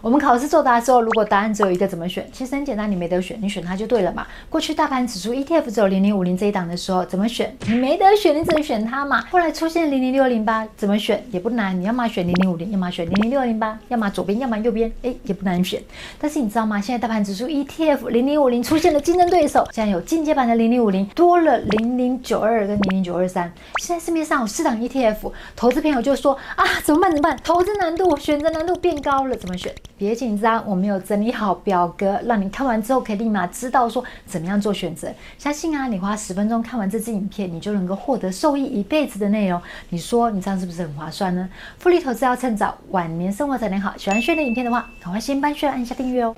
我们考试作答的时候，如果答案只有一个，怎么选？其实很简单，你没得选，你选它就对了嘛。过去大盘指数 ETF 只有零零五零这一档的时候，怎么选？你没得选，你只能选它嘛。后来出现零零六零八，怎么选也不难，你要么选零零五零，要么选零零六零八，要么左边，要么右边，哎，也不难选。但是你知道吗？现在大盘指数 ETF 零零五零出现了竞争对手，现在有进阶版的零零五零，多了零零九二跟零零九二三。现在市面上有四档 ETF，投资朋友就说啊，怎么办？怎么办？投资难度、选择难度变高了，怎么选？别紧张，我们有整理好表格，让你看完之后可以立马知道说怎么样做选择。相信啊，你花十分钟看完这支影片，你就能够获得受益一辈子的内容。你说你这样是不是很划算呢？复利投资要趁早，晚年生活才能好。喜欢训练影片的话，赶快先帮薛按一下订阅哦。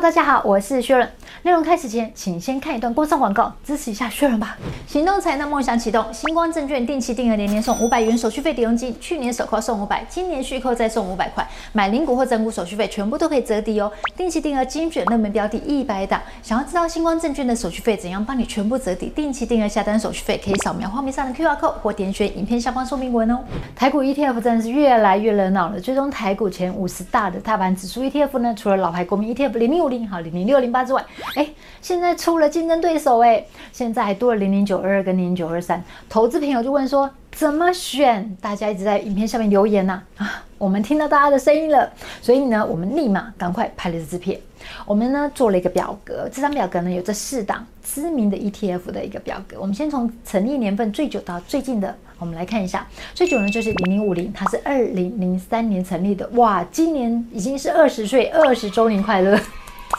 大家好，我是薛润。内容开始前，请先看一段工商广告，支持一下薛润吧。行动才能梦想启动，星光证券定期定额年年送五百元手续费抵用金，去年首扣送五百，今年续扣再送五百块，买零股或整股手续费全部都可以折抵哦。定期定额精选热门标的一百档，想要知道星光证券的手续费怎样帮你全部折抵？定期定额下单手续费可以扫描画面上的 QR code 或点选影片下方说明文哦。台股 ETF 真的是越来越热闹了，追踪台股前五十大的大盘指数 ETF 呢，除了老牌国民 ETF 零零五零、好零零六零八之外，哎，现在出了竞争对手哎，现在还多了零零九二二跟零零九二三。投资朋友就问说怎么选？大家一直在影片下面留言呐啊，啊，我们听到大家的声音了，所以呢，我们立马赶快拍了这支片。我们呢做了一个表格，这张表格呢有这四档知名的 ETF 的一个表格。我们先从成立年份最久到最近的，我们来看一下。最久呢就是零零五零，它是二零零三年成立的，哇，今年已经是二十岁，二十周年快乐。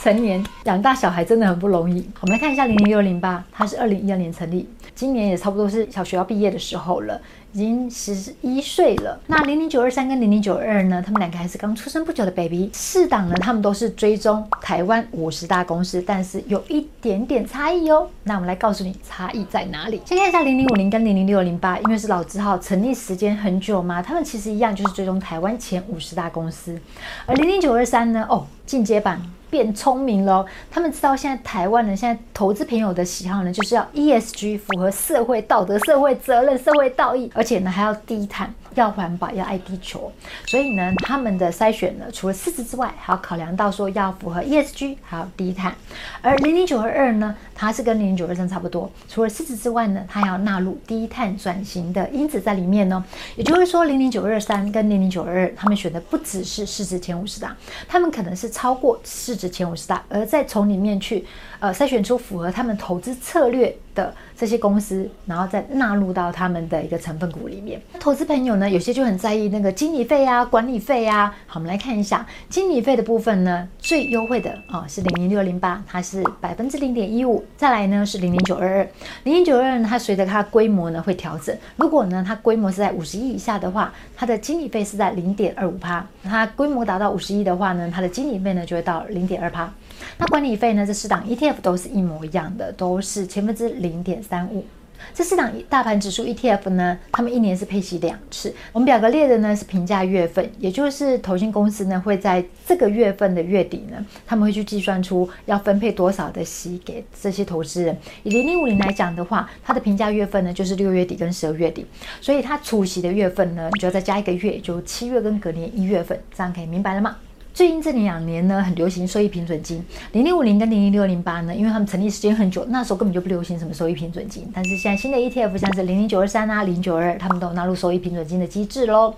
成年养大小孩真的很不容易。我们来看一下零零六零吧，它是二零一二年成立，今年也差不多是小学要毕业的时候了，已经十一岁了。那零零九二三跟零零九二呢，他们两个还是刚出生不久的 baby。四档呢，他们都是追踪台湾五十大公司，但是有一点点差异哦。那我们来告诉你差异在哪里。先看一下零零五零跟零零六零八，因为是老字号，成立时间很久嘛，他们其实一样，就是追踪台湾前五十大公司。而零零九二三呢，哦，进阶版。变聪明了，他们知道现在台湾人现在投资朋友的喜好呢，就是要 ESG 符合社会道德、社会责任、社会道义，而且呢还要低碳。要环保，要爱地球，所以呢，他们的筛选呢，除了市值之外，还要考量到说要符合 ESG，还有低碳。而零零九二二呢，它是跟零零九二三差不多，除了市值之外呢，它要纳入低碳转型的因子在里面呢。也就是说，零零九二三跟零零九二二，他们选的不只是市值前五十大，他们可能是超过市值前五十大，而再从里面去呃筛选出符合他们投资策略的这些公司，然后再纳入到他们的一个成分股里面。投资朋友呢，有些就很在意那个经理费啊、管理费啊。好，我们来看一下经理费的部分呢，最优惠的啊、是零零六零八，它是百分之零点一五。再来呢是零零九二二，零零九二二，它随着它规模呢会调整。如果呢它规模是在五十亿以下的话，它的经理费是在零点二五趴。它规模达到五十亿的话呢，它的经理费呢就会到零点二趴。那管理费呢？这四档 ETF 都是一模一样的，都是千分之零点三五。这四档大盘指数 ETF 呢，他们一年是配息两次。我们表格列的呢是评价月份，也就是投信公司呢会在这个月份的月底呢，他们会去计算出要分配多少的息给这些投资人。以零零五零来讲的话，它的评价月份呢就是六月底跟十二月底，所以它除息的月份呢，你就要再加一个月，就七月跟隔年一月份，这样可以明白了吗？最近这两年呢，很流行收益平准金，零零五零跟零零六零八呢，因为他们成立时间很久，那时候根本就不流行什么收益平准金。但是现在新的 ETF 像是零零九二三啊、零九二，他们都纳入收益平准金的机制喽。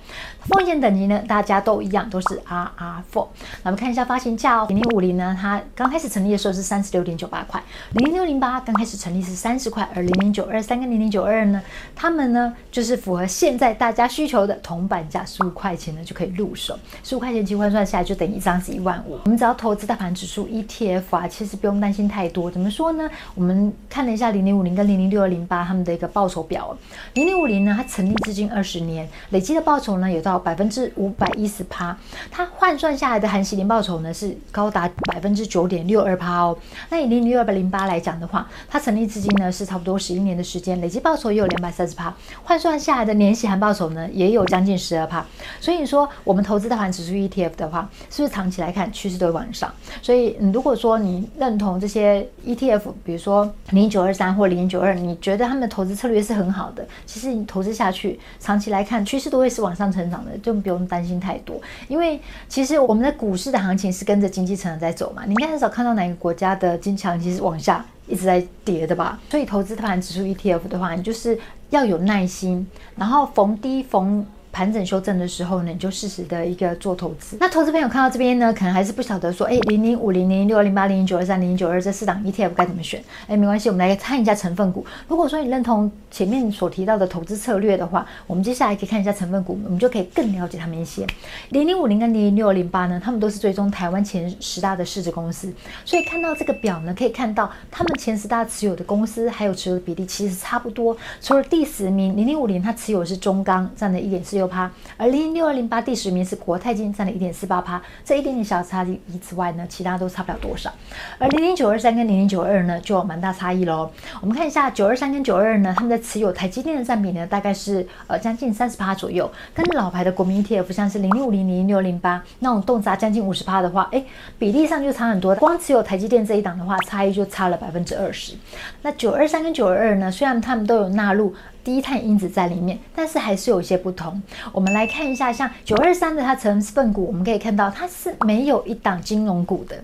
风险等级呢，大家都一样，都是 RR4。那我们看一下发行价哦，零零五零呢，它刚开始成立的时候是三十六点九八块，零零六零八刚开始成立是三十块，而零零九二三跟零零九二呢，他们呢就是符合现在大家需求的铜板价十五块钱呢就可以入手，十五块钱其实换算下来就等于。一张是一万五，我们只要投资大盘指数 ETF 啊，其实不用担心太多。怎么说呢？我们看了一下零零五零跟零零六二零八他们的一个报酬表，零零五零呢，它成立至今二十年，累计的报酬呢有到百分之五百一十趴，它换算下来的含息年报酬呢是高达百分之九点六二趴哦。那以零零六二零八来讲的话，它成立至今呢是差不多十一年的时间，累计报酬也有两百三十趴，换算下来的年息含报酬呢也有将近十二趴。所以说，我们投资大盘指数 ETF 的话，不是长期来看趋势都会往上？所以，如果说你认同这些 ETF，比如说零九二三或零九二，你觉得他们的投资策略是很好的，其实你投资下去，长期来看趋势都会是往上成长的，就不用担心太多。因为其实我们的股市的行情是跟着经济成长在走嘛，你应该很少看到哪个国家的经济行情是往下一直在跌的吧？所以投资大盘指数 ETF 的话，你就是要有耐心，然后逢低逢。盘整修正的时候呢，你就适时的一个做投资。那投资朋友看到这边呢，可能还是不晓得说，哎，零零五零零六零八零零九二三零零九二这四档 ETF 该怎么选？哎，没关系，我们来看一下成分股。如果说你认同前面所提到的投资策略的话，我们接下来可以看一下成分股，我们就可以更了解他们一些。零零五零跟零零六二零八呢，他们都是追踪台湾前十大的市值公司，所以看到这个表呢，可以看到他们前十大持有的公司还有持有的比例其实差不多。除了第十名零零五零，它持有的是中钢，占了一点四六趴。而零零六二零八第十名是国泰金，占了一点四八趴，这一点点小差异之外呢，其他都差不了多少。而零零九二三跟零零九二呢，就有蛮大差异喽。我们看一下九二三跟九二二呢，他们的持有台积电的占比呢，大概是呃将近三十趴左右，跟老牌的国民 ETF 像是零零五零零零六零八那种动辄将近五十趴的话，哎，比例上就差很多。光持有台积电这一档的话，差异就差了百分之二十。那九二三跟九二二呢，虽然他们都有纳入。低碳因子在里面，但是还是有一些不同。我们来看一下，像九二三的它成分股，我们可以看到它是没有一档金融股的。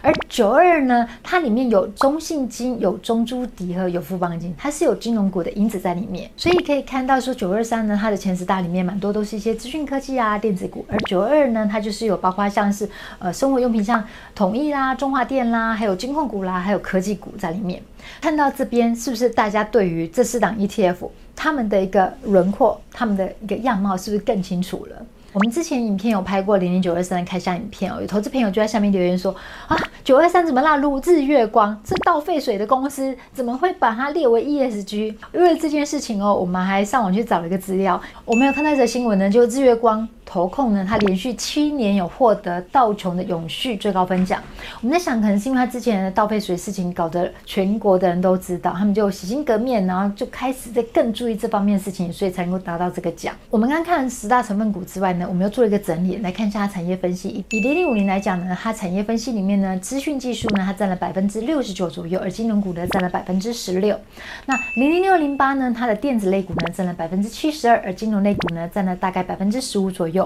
而九二呢，它里面有中信金、有中珠迪和有富邦金，它是有金融股的因子在里面。所以可以看到说，九二三呢，它的前十大里面蛮多都是一些资讯科技啊、电子股。而九二呢，它就是有包括像是呃生活用品，像统一啦、中华电啦，还有金控股啦，还有科技股在里面。看到这边是不是大家对于这四档 ETF 他们的一个轮廓、他们的一个样貌是不是更清楚了？我们之前影片有拍过零零九二三的开箱影片哦，有投资朋友就在下面留言说啊，九二三怎么纳入日月光？这倒废水的公司怎么会把它列为 ESG？因为这件事情哦，我们还上网去找了一个资料，我们有看到一则新闻呢，就日月光。投控呢，他连续七年有获得道琼的永续最高分奖。我们在想，可能是因为他之前的倒废水事情搞得全国的人都知道，他们就洗心革面，然后就开始在更注意这方面的事情，所以才能够达到这个奖。我们刚刚看十大成分股之外呢，我们又做了一个整理，来看一下它产业分析。以零零五零来讲呢，它产业分析里面呢，资讯技术呢，它占了百分之六十九左右，而金融股呢占了百分之十六。那零零六零八呢，它的电子类股呢占了百分之七十二，而金融类股呢占了大概百分之十五左右。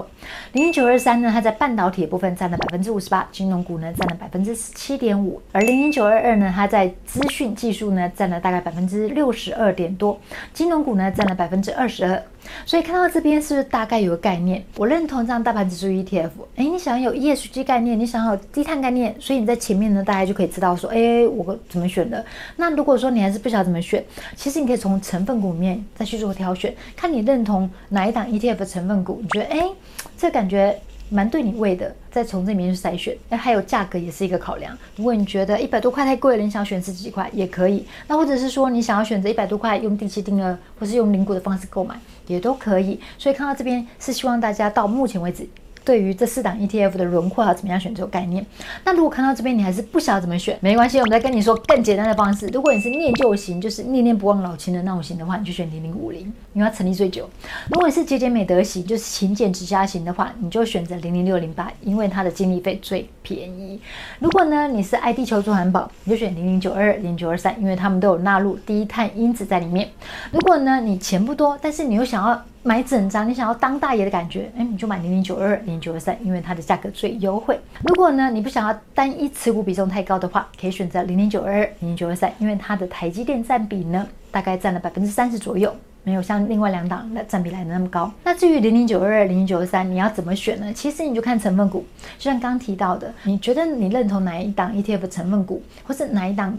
零零九二三呢，它在半导体部分占了百分之五十八，金融股呢占了百分之十七点五，而零零九二二呢，它在资讯技术呢占了大概百分之六十二点多，金融股呢占了百分之二十二。所以看到这边是不是大概有个概念？我认同这样大盘指数 ETF。哎，你想要有 ESG 概念，你想要有低碳概念，所以你在前面呢，大家就可以知道说，哎，我怎么选的？那如果说你还是不晓得怎么选，其实你可以从成分股里面再去做挑选，看你认同哪一档 ETF 的成分股，你觉得哎，这感觉。蛮对你味的，再从这里面去筛选，那，还有价格也是一个考量。如果你觉得一百多块太贵了，你想选十几块也可以。那或者是说你想要选择一百多块用定期定额，或是用零股的方式购买，也都可以。所以看到这边是希望大家到目前为止。对于这四档 ETF 的轮廓要怎么样选这个概念？那如果看到这边你还是不晓得怎么选，没关系，我们再跟你说更简单的方式。如果你是念旧型，就是念念不忘老情的那种型的话，你就选零零五零，因为它成立最久。如果你是节俭美德型，就是勤俭持家型的话，你就选择零零六零八，因为它的经理费最便宜。如果呢你是爱地球做环保，你就选零零九二二、零零九二三，因为他们都有纳入低碳因子在里面。如果呢你钱不多，但是你又想要买整张，你想要当大爷的感觉，哎，你就买零零九二二、零零九二三，因为它的价格最优惠。如果呢，你不想要单一持股比重太高的话，可以选择零零九二二、零零九二三，因为它的台积电占比呢，大概占了百分之三十左右，没有像另外两档的占比来的那么高。那至于零零九二二、零零九二三，你要怎么选呢？其实你就看成分股，就像刚提到的，你觉得你认同哪一档 ETF 成分股，或是哪一档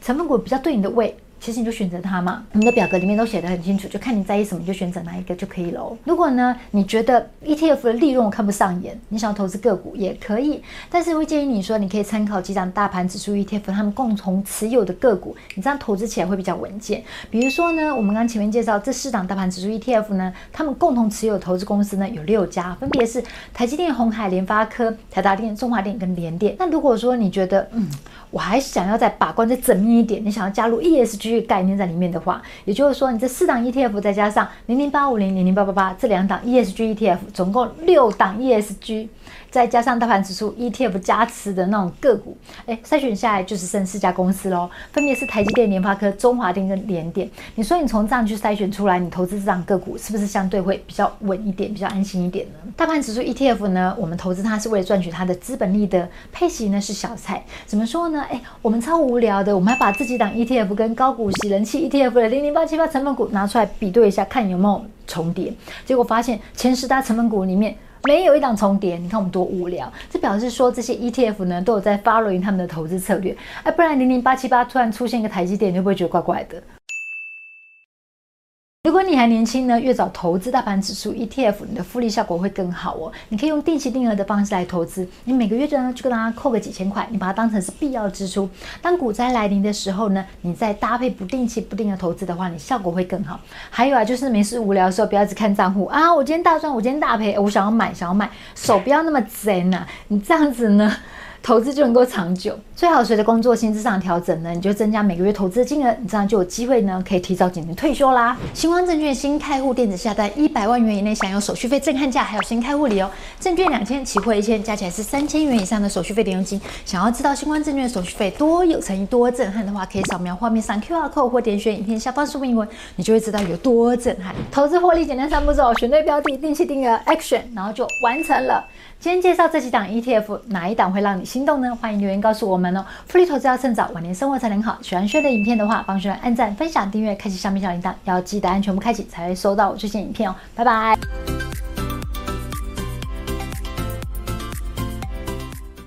成分股比较对你的胃？其实你就选择它嘛，我们的表格里面都写得很清楚，就看你在意什么，你就选择哪一个就可以喽。如果呢，你觉得 ETF 的利润我看不上眼，你想要投资个股也可以，但是会建议你说，你可以参考几档大盘指数 ETF 他们共同持有的个股，你这样投资起来会比较稳健。比如说呢，我们刚前面介绍这四档大盘指数 ETF 呢，他们共同持有投资公司呢有六家，分别是台积电、鸿海、联发科、台达电、中华电跟联电。那如果说你觉得，嗯，我还想要再把关再缜密一点，你想要加入 ESG。概念在里面的话，也就是说，你这四档 ETF 再加上零零八五零、零零八八八这两档 ESG ETF，总共六档 ESG，再加上大盘指数 ETF 加持的那种个股，哎，筛选下来就是剩四家公司喽，分别是台积电、联发科、中华电跟联电。你说你从这样去筛选出来，你投资这档个股是不是相对会比较稳一点，比较安心一点呢？大盘指数 ETF 呢，我们投资它是为了赚取它的资本利得，配息呢是小菜。怎么说呢？哎，我们超无聊的，我们还把这几档 ETF 跟高股息人气 ETF 的零零八七八成分股拿出来比对一下，看有没有重叠。结果发现前十大成分股里面没有一档重叠。你看我们多无聊！这表示说这些 ETF 呢都有在 following 他们的投资策略。哎，不然零零八七八突然出现一个台积电，你会不会觉得怪怪的？如果你还年轻呢，越早投资大盘指数 ETF，你的复利效果会更好哦。你可以用定期定额的方式来投资，你每个月呢就跟它扣个几千块，你把它当成是必要支出。当股灾来临的时候呢，你再搭配不定期不定额投资的话，你效果会更好。还有啊，就是没事无聊的时候，不要只看账户啊，我今天大赚，我今天大赔，我想要买，想要卖，手不要那么贼呐、啊，你这样子呢？投资就能够长久，最好随着工作薪资上调整呢，你就增加每个月投资的金额，你这样就有机会呢，可以提早几年退休啦。新光证券新开户电子下单一百万元以内享有手续费震撼价，还有新开户礼哦，证券两千，期货一千，加起来是三千元以上的手续费抵用金。想要知道新光证券手续费多有诚意、多震撼的话，可以扫描画面上 QR code 或点选影片下方说明文，你就会知道有多震撼。投资获利简单三步骤：选对标的，定期定额，Action，然后就完成了。今天介绍这几档 ETF，哪一档会让你心动呢？欢迎留言告诉我们哦。富利投资要趁早，晚年生活才能好。喜欢轩的影片的话，帮轩按赞、分享、订阅、开启下面小铃铛，要记得按全部开启，才会收到我最新影片哦。拜拜。